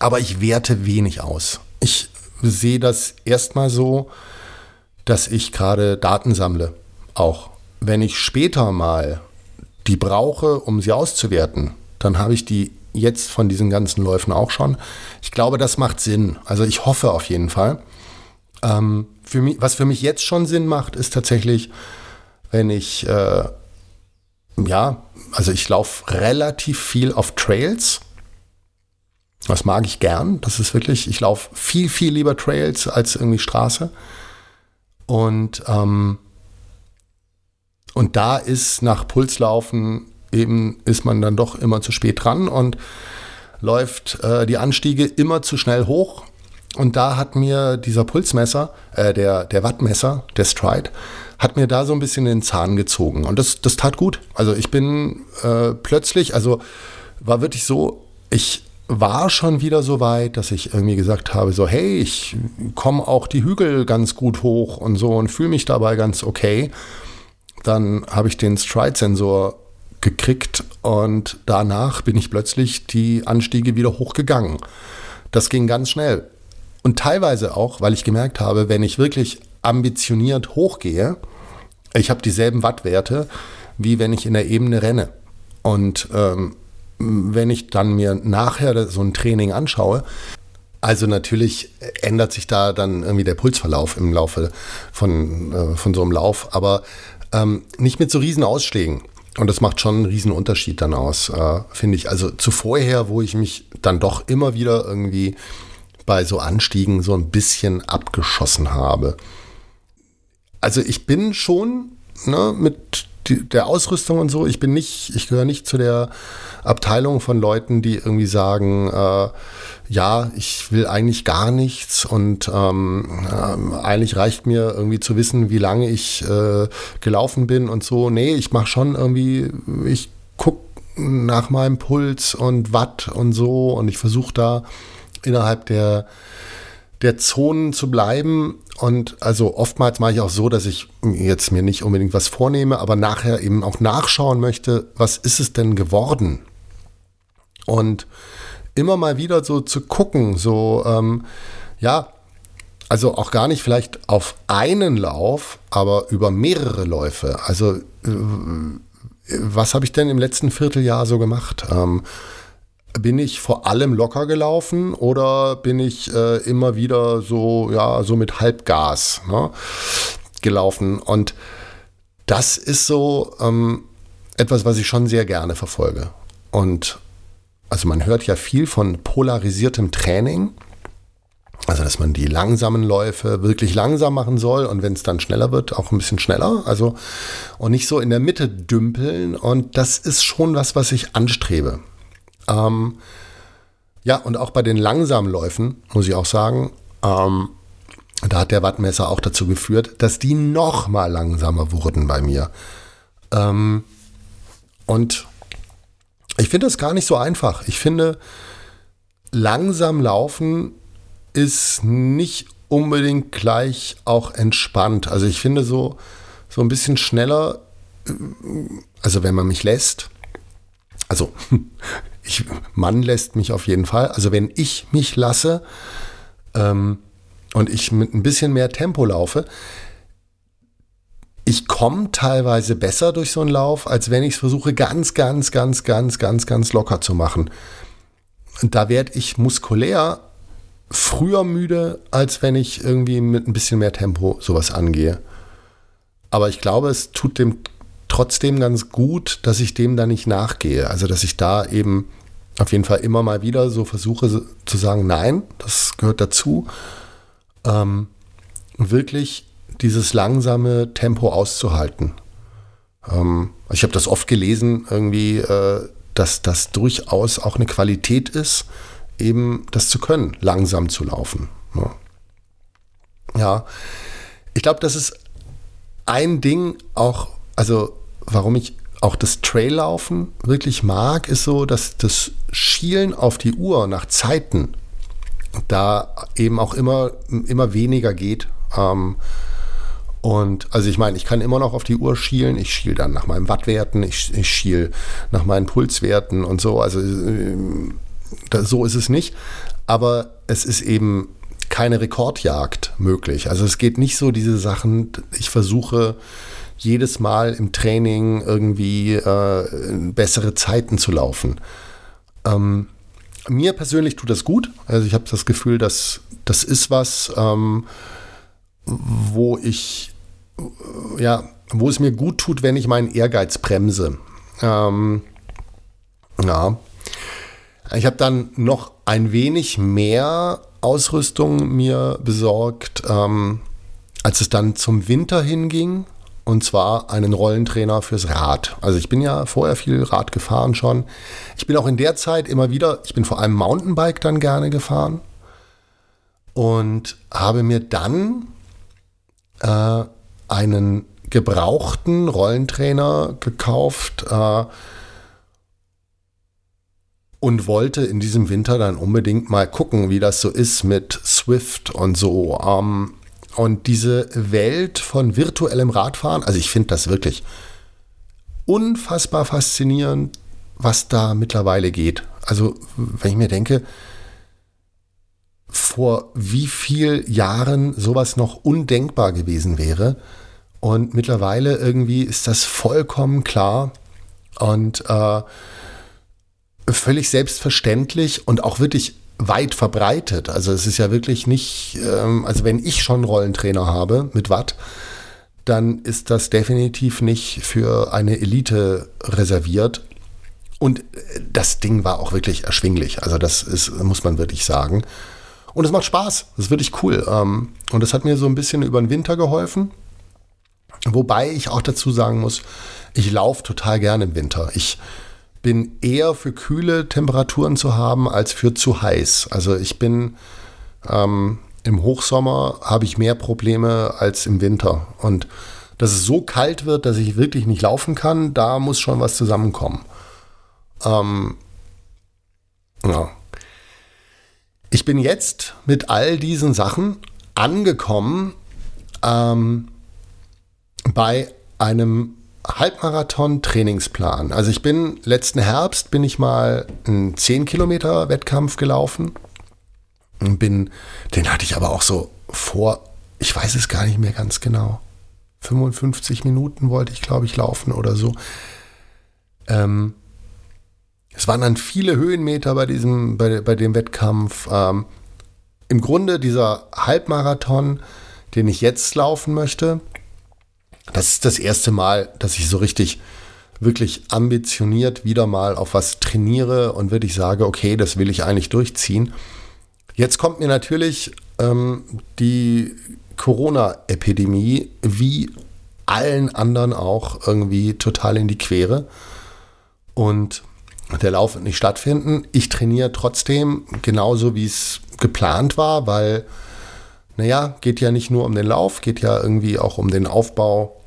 Aber ich werte wenig aus. Ich sehe das erstmal so, dass ich gerade Daten sammle. Auch wenn ich später mal die brauche, um sie auszuwerten, dann habe ich die jetzt von diesen ganzen Läufen auch schon. Ich glaube, das macht Sinn. Also ich hoffe auf jeden Fall. Ähm, für mich, was für mich jetzt schon Sinn macht, ist tatsächlich, wenn ich, äh, ja, also ich laufe relativ viel auf Trails. Das mag ich gern. Das ist wirklich, ich laufe viel, viel lieber Trails als irgendwie Straße. Und, ähm, und da ist nach Pulslaufen eben, ist man dann doch immer zu spät dran und läuft äh, die Anstiege immer zu schnell hoch. Und da hat mir dieser Pulsmesser, äh, der, der Wattmesser, der Stride, hat mir da so ein bisschen den Zahn gezogen. Und das, das tat gut. Also ich bin äh, plötzlich, also war wirklich so, ich war schon wieder so weit, dass ich irgendwie gesagt habe, so hey, ich komme auch die Hügel ganz gut hoch und so und fühle mich dabei ganz okay. Dann habe ich den Stride-Sensor gekriegt und danach bin ich plötzlich die Anstiege wieder hochgegangen. Das ging ganz schnell. Und teilweise auch, weil ich gemerkt habe, wenn ich wirklich ambitioniert hochgehe, ich habe dieselben Wattwerte, wie wenn ich in der Ebene renne. Und ähm, wenn ich dann mir nachher so ein Training anschaue, also natürlich ändert sich da dann irgendwie der Pulsverlauf im Laufe von, äh, von so einem Lauf, aber ähm, nicht mit so riesen Ausschlägen. Und das macht schon einen riesen Unterschied dann aus, äh, finde ich. Also zu vorher, wo ich mich dann doch immer wieder irgendwie bei so Anstiegen so ein bisschen abgeschossen habe. Also ich bin schon ne, mit die, der Ausrüstung und so, ich bin nicht, ich gehöre nicht zu der Abteilung von Leuten, die irgendwie sagen, äh, ja, ich will eigentlich gar nichts und ähm, äh, eigentlich reicht mir irgendwie zu wissen, wie lange ich äh, gelaufen bin und so. Nee, ich mache schon irgendwie, ich gucke nach meinem Puls und Watt und so und ich versuche da innerhalb der, der Zonen zu bleiben. Und also oftmals mache ich auch so, dass ich jetzt mir nicht unbedingt was vornehme, aber nachher eben auch nachschauen möchte, was ist es denn geworden? Und immer mal wieder so zu gucken, so, ähm, ja, also auch gar nicht vielleicht auf einen Lauf, aber über mehrere Läufe. Also, äh, was habe ich denn im letzten Vierteljahr so gemacht? Ähm, bin ich vor allem locker gelaufen oder bin ich äh, immer wieder so, ja, so mit Halbgas ne, gelaufen? Und das ist so ähm, etwas, was ich schon sehr gerne verfolge. Und also man hört ja viel von polarisiertem Training. Also, dass man die langsamen Läufe wirklich langsam machen soll und wenn es dann schneller wird, auch ein bisschen schneller. Also, und nicht so in der Mitte dümpeln. Und das ist schon was, was ich anstrebe. Ähm, ja, und auch bei den langsamen Läufen, muss ich auch sagen, ähm, da hat der Wattmesser auch dazu geführt, dass die noch mal langsamer wurden bei mir. Ähm, und ich finde das gar nicht so einfach. Ich finde, langsam laufen ist nicht unbedingt gleich auch entspannt. Also ich finde so, so ein bisschen schneller, äh, also wenn man mich lässt, also [laughs] ich, man lässt mich auf jeden Fall. Also wenn ich mich lasse ähm, und ich mit ein bisschen mehr Tempo laufe, ich komme teilweise besser durch so einen Lauf, als wenn ich es versuche, ganz, ganz, ganz, ganz, ganz, ganz locker zu machen. Und da werde ich muskulär früher müde, als wenn ich irgendwie mit ein bisschen mehr Tempo sowas angehe. Aber ich glaube, es tut dem trotzdem ganz gut, dass ich dem da nicht nachgehe. Also, dass ich da eben auf jeden Fall immer mal wieder so versuche zu sagen, nein, das gehört dazu. Ähm, wirklich dieses langsame Tempo auszuhalten. Ähm, ich habe das oft gelesen, irgendwie, äh, dass das durchaus auch eine Qualität ist, eben das zu können, langsam zu laufen. Ne? Ja, ich glaube, das ist ein Ding auch, also warum ich auch das Traillaufen wirklich mag, ist so, dass das Schielen auf die Uhr nach Zeiten da eben auch immer, immer weniger geht. Ähm, und also ich meine, ich kann immer noch auf die Uhr schielen. Ich schiele dann nach meinen Wattwerten, ich, ich schiele nach meinen Pulswerten und so. Also äh, so ist es nicht. Aber es ist eben keine Rekordjagd möglich. Also es geht nicht so diese Sachen, ich versuche jedes Mal im Training irgendwie äh, bessere Zeiten zu laufen. Ähm, mir persönlich tut das gut. Also ich habe das Gefühl, dass das ist was, ähm, wo ich, äh, ja, wo es mir gut tut, wenn ich meinen Ehrgeiz bremse. Ähm, ja. Ich habe dann noch ein wenig mehr Ausrüstung mir besorgt, ähm, als es dann zum Winter hinging. Und zwar einen Rollentrainer fürs Rad. Also ich bin ja vorher viel Rad gefahren schon. Ich bin auch in der Zeit immer wieder, ich bin vor allem Mountainbike dann gerne gefahren. Und habe mir dann äh, einen gebrauchten Rollentrainer gekauft äh, und wollte in diesem Winter dann unbedingt mal gucken, wie das so ist mit Swift und so. Ähm, und diese Welt von virtuellem Radfahren, also ich finde das wirklich unfassbar faszinierend, was da mittlerweile geht. Also wenn ich mir denke, vor wie vielen Jahren sowas noch undenkbar gewesen wäre. Und mittlerweile irgendwie ist das vollkommen klar und äh, völlig selbstverständlich und auch wirklich weit verbreitet. Also es ist ja wirklich nicht, ähm, also wenn ich schon Rollentrainer habe mit Watt, dann ist das definitiv nicht für eine Elite reserviert. Und das Ding war auch wirklich erschwinglich. Also das ist, muss man wirklich sagen. Und es macht Spaß. Das ist wirklich cool. Ähm, und das hat mir so ein bisschen über den Winter geholfen. Wobei ich auch dazu sagen muss, ich laufe total gerne im Winter. Ich bin eher für kühle Temperaturen zu haben als für zu heiß. Also ich bin ähm, im Hochsommer habe ich mehr Probleme als im Winter. Und dass es so kalt wird, dass ich wirklich nicht laufen kann, da muss schon was zusammenkommen. Ähm, ja. Ich bin jetzt mit all diesen Sachen angekommen ähm, bei einem Halbmarathon-Trainingsplan. Also ich bin letzten Herbst bin ich mal einen 10 Kilometer Wettkampf gelaufen. Und bin, den hatte ich aber auch so vor, ich weiß es gar nicht mehr ganz genau. 55 Minuten wollte ich, glaube ich, laufen oder so. Ähm, es waren dann viele Höhenmeter bei diesem, bei, bei dem Wettkampf. Ähm, Im Grunde dieser Halbmarathon, den ich jetzt laufen möchte, das ist das erste Mal, dass ich so richtig, wirklich ambitioniert wieder mal auf was trainiere und wirklich sage, okay, das will ich eigentlich durchziehen. Jetzt kommt mir natürlich ähm, die Corona-Epidemie wie allen anderen auch irgendwie total in die Quere. Und der Lauf wird nicht stattfinden. Ich trainiere trotzdem genauso, wie es geplant war, weil, naja, geht ja nicht nur um den Lauf, geht ja irgendwie auch um den Aufbau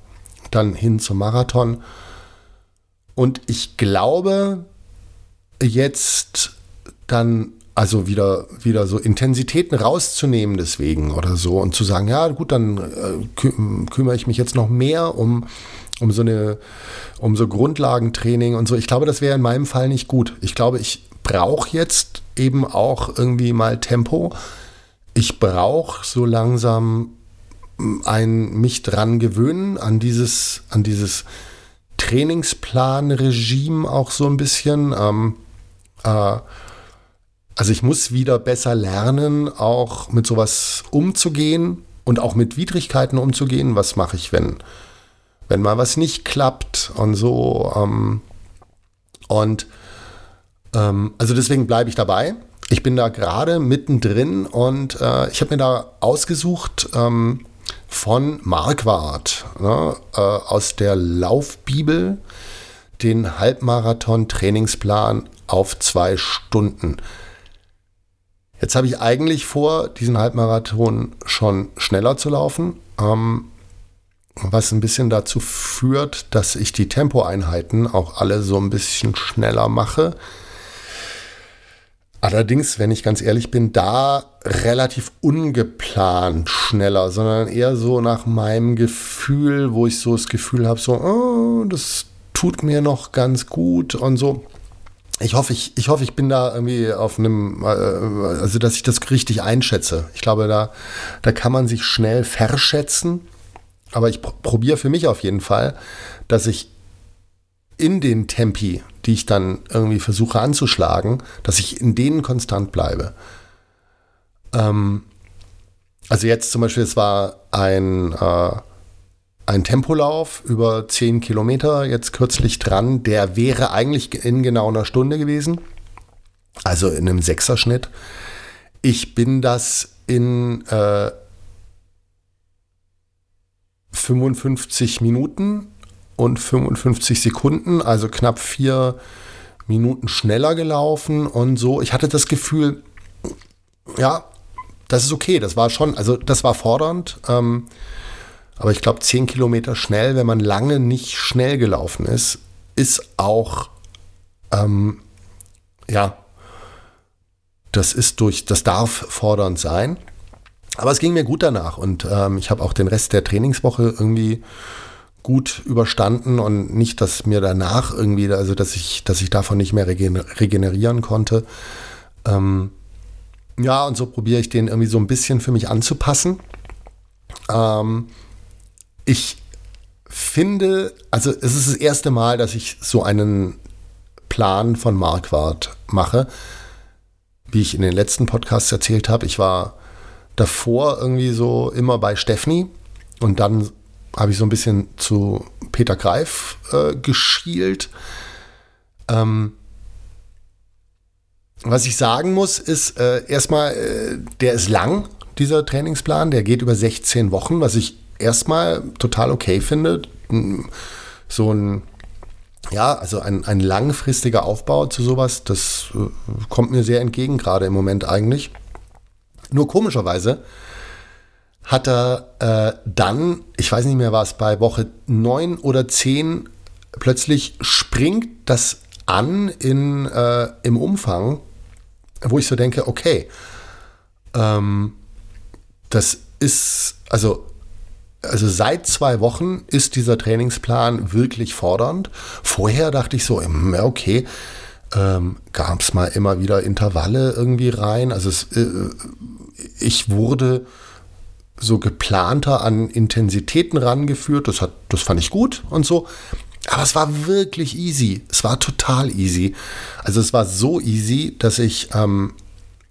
dann hin zum Marathon. Und ich glaube, jetzt dann also wieder, wieder so Intensitäten rauszunehmen deswegen oder so und zu sagen, ja gut, dann äh, kü kümmere ich mich jetzt noch mehr um, um so eine, um so Grundlagentraining und so. Ich glaube, das wäre in meinem Fall nicht gut. Ich glaube, ich brauche jetzt eben auch irgendwie mal Tempo. Ich brauche so langsam ein mich dran gewöhnen, an dieses, an dieses Trainingsplan-Regime auch so ein bisschen. Ähm, äh, also ich muss wieder besser lernen, auch mit sowas umzugehen und auch mit Widrigkeiten umzugehen. Was mache ich, wenn, wenn mal was nicht klappt und so. Ähm, und ähm, also deswegen bleibe ich dabei. Ich bin da gerade mittendrin und äh, ich habe mir da ausgesucht, ähm, von Marquardt ne, äh, aus der Laufbibel den Halbmarathon-Trainingsplan auf zwei Stunden. Jetzt habe ich eigentlich vor, diesen Halbmarathon schon schneller zu laufen, ähm, was ein bisschen dazu führt, dass ich die Tempoeinheiten auch alle so ein bisschen schneller mache. Allerdings, wenn ich ganz ehrlich bin, da relativ ungeplant schneller, sondern eher so nach meinem Gefühl, wo ich so das Gefühl habe, so, oh, das tut mir noch ganz gut und so. ich hoffe, ich, ich hoffe, ich bin da irgendwie auf einem, äh, also dass ich das richtig einschätze. Ich glaube, da, da kann man sich schnell verschätzen. Aber ich pr probiere für mich auf jeden Fall, dass ich in den Tempi, die ich dann irgendwie versuche anzuschlagen, dass ich in denen konstant bleibe. Ähm, also jetzt zum Beispiel, es war ein, äh, ein Tempolauf über 10 Kilometer jetzt kürzlich dran. Der wäre eigentlich in genau einer Stunde gewesen. Also in einem Sechserschnitt. Ich bin das in äh, 55 Minuten und 55 Sekunden, also knapp vier Minuten schneller gelaufen und so. Ich hatte das Gefühl, ja, das ist okay. Das war schon, also das war fordernd. Ähm, aber ich glaube, 10 Kilometer schnell, wenn man lange nicht schnell gelaufen ist, ist auch, ähm, ja, das ist durch, das darf fordernd sein. Aber es ging mir gut danach und ähm, ich habe auch den Rest der Trainingswoche irgendwie gut überstanden und nicht, dass mir danach irgendwie, also dass ich, dass ich davon nicht mehr regenerieren konnte. Ähm, ja, und so probiere ich den irgendwie so ein bisschen für mich anzupassen. Ähm, ich finde, also es ist das erste Mal, dass ich so einen Plan von Marquardt mache. Wie ich in den letzten Podcasts erzählt habe, ich war davor irgendwie so immer bei Stefni und dann habe ich so ein bisschen zu Peter Greif äh, geschielt. Ähm, was ich sagen muss, ist äh, erstmal, äh, der ist lang, dieser Trainingsplan. Der geht über 16 Wochen, was ich erstmal total okay finde. So ein, ja, also ein, ein langfristiger Aufbau zu sowas, das äh, kommt mir sehr entgegen, gerade im Moment eigentlich. Nur komischerweise hat er äh, dann, ich weiß nicht mehr, war es bei Woche 9 oder 10, plötzlich springt das an in, äh, im Umfang, wo ich so denke, okay, ähm, das ist, also, also seit zwei Wochen ist dieser Trainingsplan wirklich fordernd. Vorher dachte ich so, hm, okay, ähm, gab es mal immer wieder Intervalle irgendwie rein. Also es, äh, ich wurde so geplanter an Intensitäten rangeführt. Das, hat, das fand ich gut und so. Aber es war wirklich easy. Es war total easy. Also es war so easy, dass ich ähm,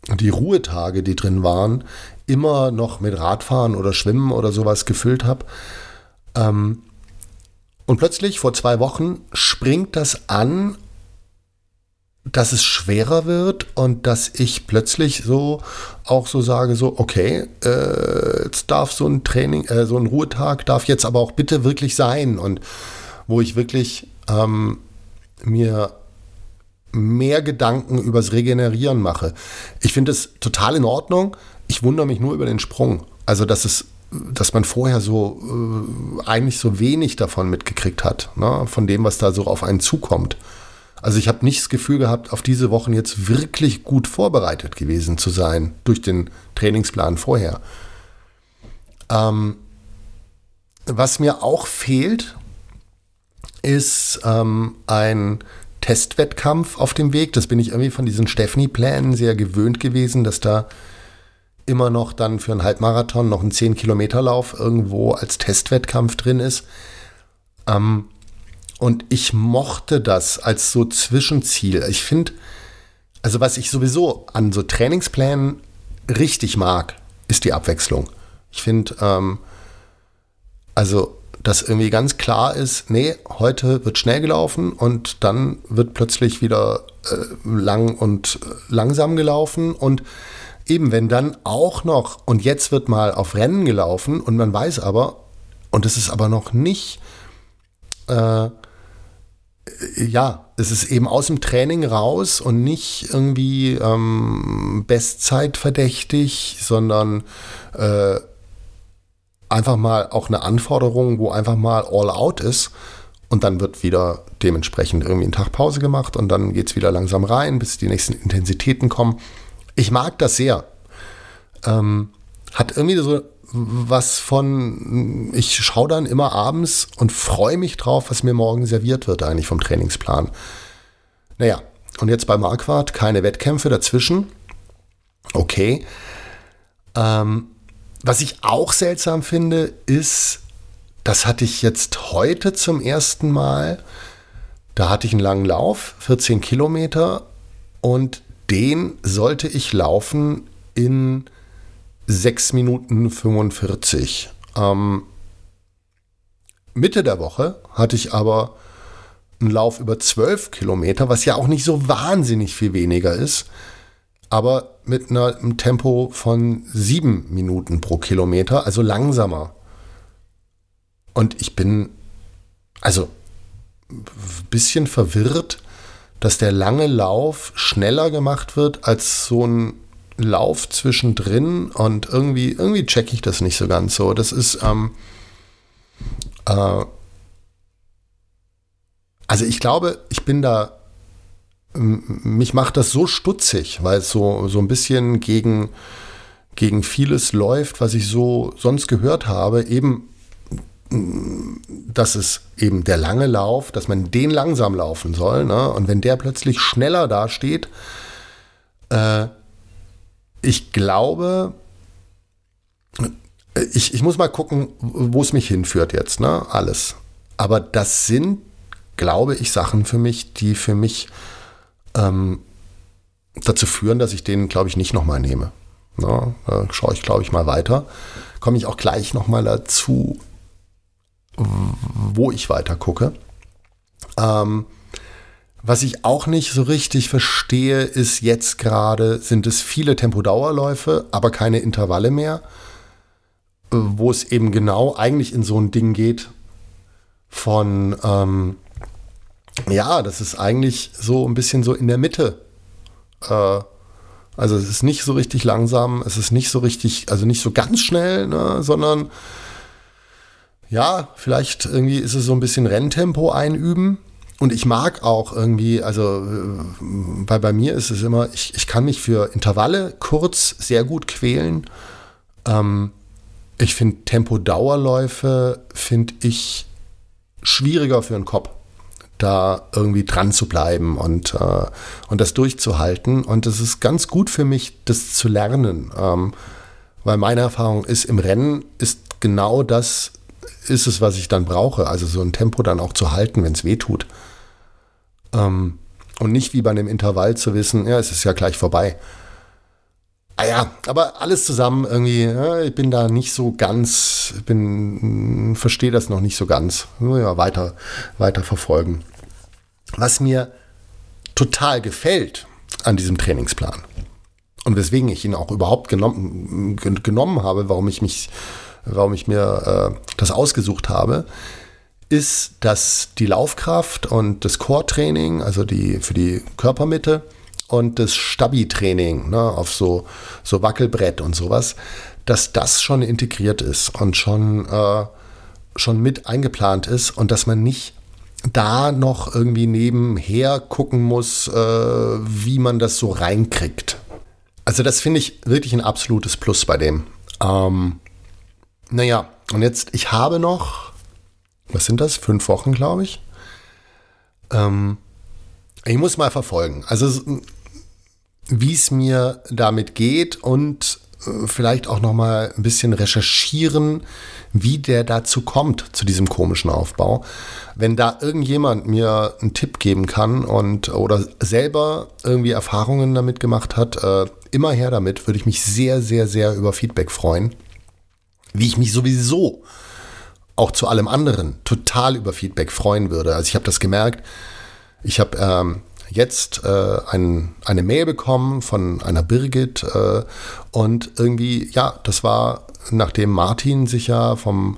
die Ruhetage, die drin waren, immer noch mit Radfahren oder Schwimmen oder sowas gefüllt habe. Ähm, und plötzlich vor zwei Wochen springt das an dass es schwerer wird und dass ich plötzlich so auch so sage, so, okay, äh, jetzt darf so ein Training, äh, so ein Ruhetag darf jetzt aber auch bitte wirklich sein und wo ich wirklich ähm, mir mehr Gedanken übers Regenerieren mache. Ich finde es total in Ordnung. Ich wundere mich nur über den Sprung. Also, dass es, dass man vorher so äh, eigentlich so wenig davon mitgekriegt hat, ne? von dem, was da so auf einen zukommt. Also ich habe nicht das Gefühl gehabt, auf diese Wochen jetzt wirklich gut vorbereitet gewesen zu sein durch den Trainingsplan vorher. Ähm, was mir auch fehlt, ist ähm, ein Testwettkampf auf dem Weg. Das bin ich irgendwie von diesen Stefni-Plänen sehr gewöhnt gewesen, dass da immer noch dann für einen Halbmarathon noch ein 10-Kilometer-Lauf irgendwo als Testwettkampf drin ist. Ähm, und ich mochte das als so Zwischenziel. Ich finde, also was ich sowieso an so Trainingsplänen richtig mag, ist die Abwechslung. Ich finde, ähm, also, dass irgendwie ganz klar ist, nee, heute wird schnell gelaufen und dann wird plötzlich wieder äh, lang und äh, langsam gelaufen und eben, wenn dann auch noch, und jetzt wird mal auf Rennen gelaufen und man weiß aber, und es ist aber noch nicht äh, ja, es ist eben aus dem Training raus und nicht irgendwie ähm, Bestzeit verdächtig, sondern äh, einfach mal auch eine Anforderung, wo einfach mal all out ist. Und dann wird wieder dementsprechend irgendwie ein Tag Pause gemacht und dann geht es wieder langsam rein, bis die nächsten Intensitäten kommen. Ich mag das sehr. Ähm, hat irgendwie so was von, ich schaue dann immer abends und freue mich drauf, was mir morgen serviert wird eigentlich vom Trainingsplan. Naja, und jetzt bei Marquardt keine Wettkämpfe dazwischen. Okay. Ähm, was ich auch seltsam finde, ist, das hatte ich jetzt heute zum ersten Mal. Da hatte ich einen langen Lauf, 14 Kilometer, und den sollte ich laufen in 6 Minuten 45. Ähm, Mitte der Woche hatte ich aber einen Lauf über 12 Kilometer, was ja auch nicht so wahnsinnig viel weniger ist, aber mit einer, einem Tempo von 7 Minuten pro Kilometer, also langsamer. Und ich bin also ein bisschen verwirrt, dass der lange Lauf schneller gemacht wird als so ein Lauf zwischendrin und irgendwie, irgendwie checke ich das nicht so ganz so. Das ist, ähm, äh, also ich glaube, ich bin da, mich macht das so stutzig, weil es so, so ein bisschen gegen, gegen vieles läuft, was ich so sonst gehört habe. Eben, dass es eben der lange Lauf, dass man den langsam laufen soll. Ne? Und wenn der plötzlich schneller dasteht, äh, ich glaube, ich, ich muss mal gucken, wo es mich hinführt jetzt, ne? Alles. Aber das sind, glaube ich, Sachen für mich, die für mich ähm, dazu führen, dass ich den, glaube ich, nicht nochmal nehme. Ne? Da schaue ich, glaube ich, mal weiter. Komme ich auch gleich nochmal dazu, wo ich weiter gucke. Ähm, was ich auch nicht so richtig verstehe, ist jetzt gerade, sind es viele Tempodauerläufe, aber keine Intervalle mehr, wo es eben genau eigentlich in so ein Ding geht von, ähm, ja, das ist eigentlich so ein bisschen so in der Mitte. Äh, also es ist nicht so richtig langsam, es ist nicht so richtig, also nicht so ganz schnell, ne, sondern ja, vielleicht irgendwie ist es so ein bisschen Renntempo einüben und ich mag auch irgendwie, also weil bei mir ist es immer, ich, ich kann mich für Intervalle kurz sehr gut quälen. Ähm, ich finde Tempo-Dauerläufe, finde ich schwieriger für den Kopf, da irgendwie dran zu bleiben und, äh, und das durchzuhalten. Und es ist ganz gut für mich, das zu lernen. Ähm, weil meine Erfahrung ist, im Rennen ist genau das, ist es, was ich dann brauche. Also so ein Tempo dann auch zu halten, wenn es weh tut. Ähm, und nicht wie bei einem Intervall zu wissen, ja, es ist ja gleich vorbei. Ah ja, aber alles zusammen irgendwie, ja, ich bin da nicht so ganz, bin, verstehe das noch nicht so ganz. Ja, weiter, weiter verfolgen. Was mir total gefällt an diesem Trainingsplan und weswegen ich ihn auch überhaupt genommen, genommen habe, warum ich mich, warum ich mir äh, das ausgesucht habe, ist, dass die Laufkraft und das Core-Training, also die für die Körpermitte und das Stabi-Training ne, auf so, so Wackelbrett und sowas, dass das schon integriert ist und schon, äh, schon mit eingeplant ist und dass man nicht da noch irgendwie nebenher gucken muss, äh, wie man das so reinkriegt. Also das finde ich wirklich ein absolutes Plus bei dem. Ähm, naja, und jetzt, ich habe noch was sind das? Fünf Wochen, glaube ich. Ähm, ich muss mal verfolgen. Also wie es mir damit geht und äh, vielleicht auch noch mal ein bisschen recherchieren, wie der dazu kommt zu diesem komischen Aufbau. Wenn da irgendjemand mir einen Tipp geben kann und oder selber irgendwie Erfahrungen damit gemacht hat, äh, immer her damit, würde ich mich sehr, sehr, sehr über Feedback freuen. Wie ich mich sowieso auch zu allem anderen total über Feedback freuen würde. Also ich habe das gemerkt. Ich habe ähm, jetzt äh, ein, eine Mail bekommen von einer Birgit äh, und irgendwie, ja, das war, nachdem Martin sich ja vom,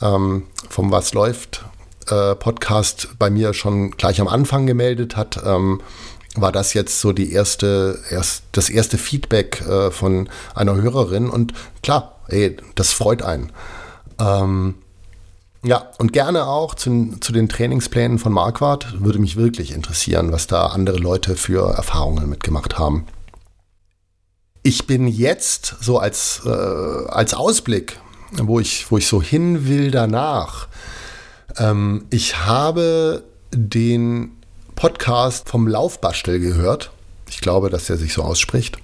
ähm, vom Was läuft äh, Podcast bei mir schon gleich am Anfang gemeldet hat, ähm, war das jetzt so die erste, erst, das erste Feedback äh, von einer Hörerin und klar, ey, das freut einen. Ähm, ja, und gerne auch zu, zu den Trainingsplänen von Marquardt. Würde mich wirklich interessieren, was da andere Leute für Erfahrungen mitgemacht haben. Ich bin jetzt so als, äh, als Ausblick, wo ich, wo ich so hin will danach. Ähm, ich habe den Podcast vom Laufbastel gehört. Ich glaube, dass er sich so ausspricht.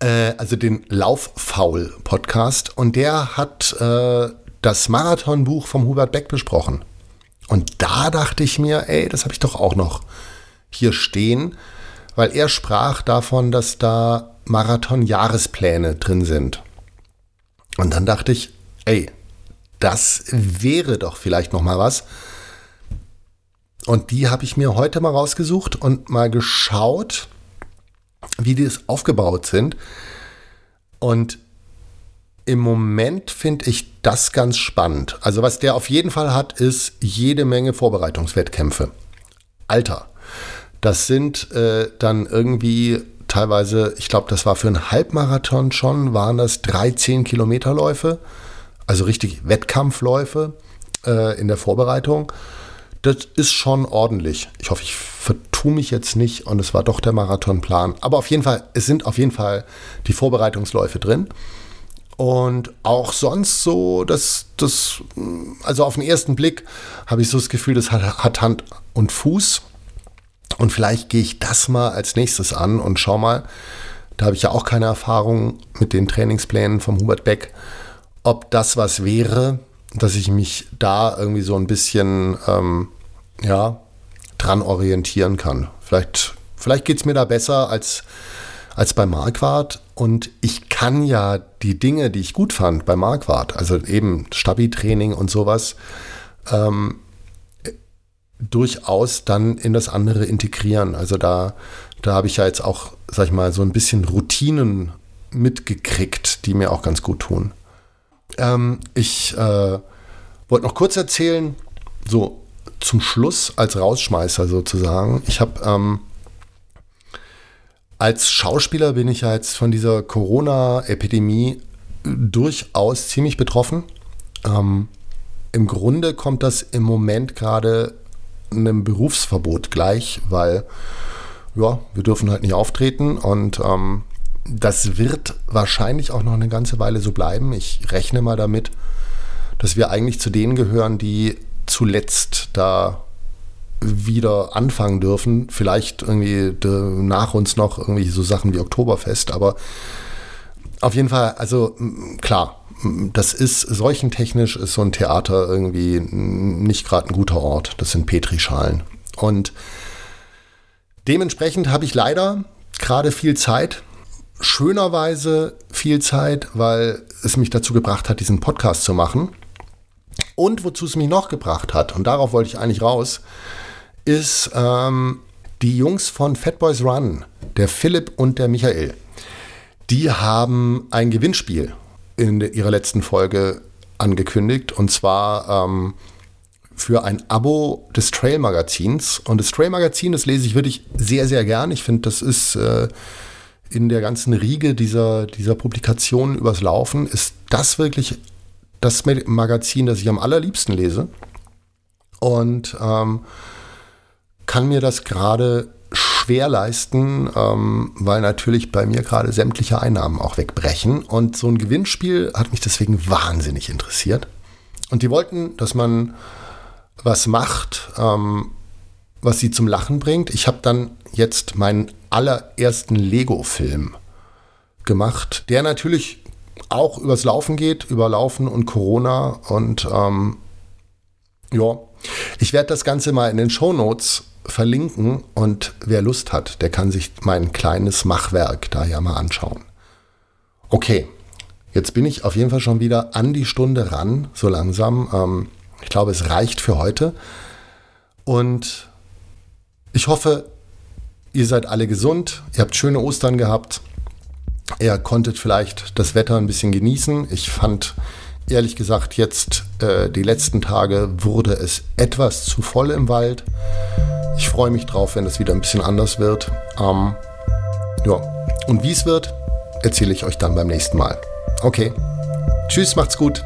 Äh, also den Lauffaul-Podcast. Und der hat äh, das Marathonbuch vom Hubert Beck besprochen. Und da dachte ich mir, ey, das habe ich doch auch noch hier stehen, weil er sprach davon, dass da Marathon-Jahrespläne drin sind. Und dann dachte ich, ey, das wäre doch vielleicht noch mal was. Und die habe ich mir heute mal rausgesucht und mal geschaut, wie die aufgebaut sind. Und im Moment finde ich das ganz spannend. Also was der auf jeden Fall hat, ist jede Menge Vorbereitungswettkämpfe. Alter, das sind äh, dann irgendwie teilweise, ich glaube, das war für einen Halbmarathon schon, waren das 13 Kilometerläufe, also richtig Wettkampfläufe äh, in der Vorbereitung. Das ist schon ordentlich. Ich hoffe, ich vertue mich jetzt nicht und es war doch der Marathonplan. Aber auf jeden Fall, es sind auf jeden Fall die Vorbereitungsläufe drin. Und auch sonst so, dass das, also auf den ersten Blick habe ich so das Gefühl, das hat, hat Hand und Fuß. Und vielleicht gehe ich das mal als nächstes an und schau mal, da habe ich ja auch keine Erfahrung mit den Trainingsplänen vom Hubert Beck, ob das was wäre, dass ich mich da irgendwie so ein bisschen, ähm, ja, dran orientieren kann. Vielleicht, vielleicht geht es mir da besser als als bei Marquardt. Und ich kann ja die Dinge, die ich gut fand bei Marquardt, also eben Stabi-Training und sowas, ähm, durchaus dann in das andere integrieren. Also da, da habe ich ja jetzt auch, sag ich mal, so ein bisschen Routinen mitgekriegt, die mir auch ganz gut tun. Ähm, ich äh, wollte noch kurz erzählen, so zum Schluss als Rausschmeißer sozusagen. Ich habe ähm, als Schauspieler bin ich jetzt von dieser Corona-Epidemie durchaus ziemlich betroffen. Ähm, Im Grunde kommt das im Moment gerade einem Berufsverbot gleich, weil ja, wir dürfen halt nicht auftreten und ähm, das wird wahrscheinlich auch noch eine ganze Weile so bleiben. Ich rechne mal damit, dass wir eigentlich zu denen gehören, die zuletzt da wieder anfangen dürfen. Vielleicht irgendwie nach uns noch irgendwie so Sachen wie Oktoberfest, aber auf jeden Fall, also klar, das ist seuchentechnisch ist so ein Theater irgendwie nicht gerade ein guter Ort. Das sind Petrischalen. Und dementsprechend habe ich leider gerade viel Zeit. Schönerweise viel Zeit, weil es mich dazu gebracht hat, diesen Podcast zu machen. Und wozu es mich noch gebracht hat, und darauf wollte ich eigentlich raus, ist ähm, die Jungs von Fat Boys Run, der Philipp und der Michael. Die haben ein Gewinnspiel in ihrer letzten Folge angekündigt und zwar ähm, für ein Abo des Trail Magazins. Und das Trail Magazin, das lese ich wirklich sehr, sehr gern. Ich finde, das ist äh, in der ganzen Riege dieser, dieser Publikationen übers Laufen, ist das wirklich das Magazin, das ich am allerliebsten lese. Und ähm, kann mir das gerade schwer leisten, ähm, weil natürlich bei mir gerade sämtliche Einnahmen auch wegbrechen. Und so ein Gewinnspiel hat mich deswegen wahnsinnig interessiert. Und die wollten, dass man was macht, ähm, was sie zum Lachen bringt. Ich habe dann jetzt meinen allerersten Lego-Film gemacht, der natürlich auch übers Laufen geht, über Laufen und Corona. Und ähm, ja, ich werde das Ganze mal in den Show Notes verlinken und wer Lust hat, der kann sich mein kleines Machwerk da ja mal anschauen. Okay, jetzt bin ich auf jeden Fall schon wieder an die Stunde ran, so langsam. Ähm, ich glaube, es reicht für heute. Und ich hoffe, ihr seid alle gesund, ihr habt schöne Ostern gehabt, ihr konntet vielleicht das Wetter ein bisschen genießen. Ich fand ehrlich gesagt jetzt äh, die letzten Tage wurde es etwas zu voll im Wald. Ich freue mich drauf, wenn es wieder ein bisschen anders wird. Ähm, ja, und wie es wird, erzähle ich euch dann beim nächsten Mal. Okay. Tschüss, macht's gut.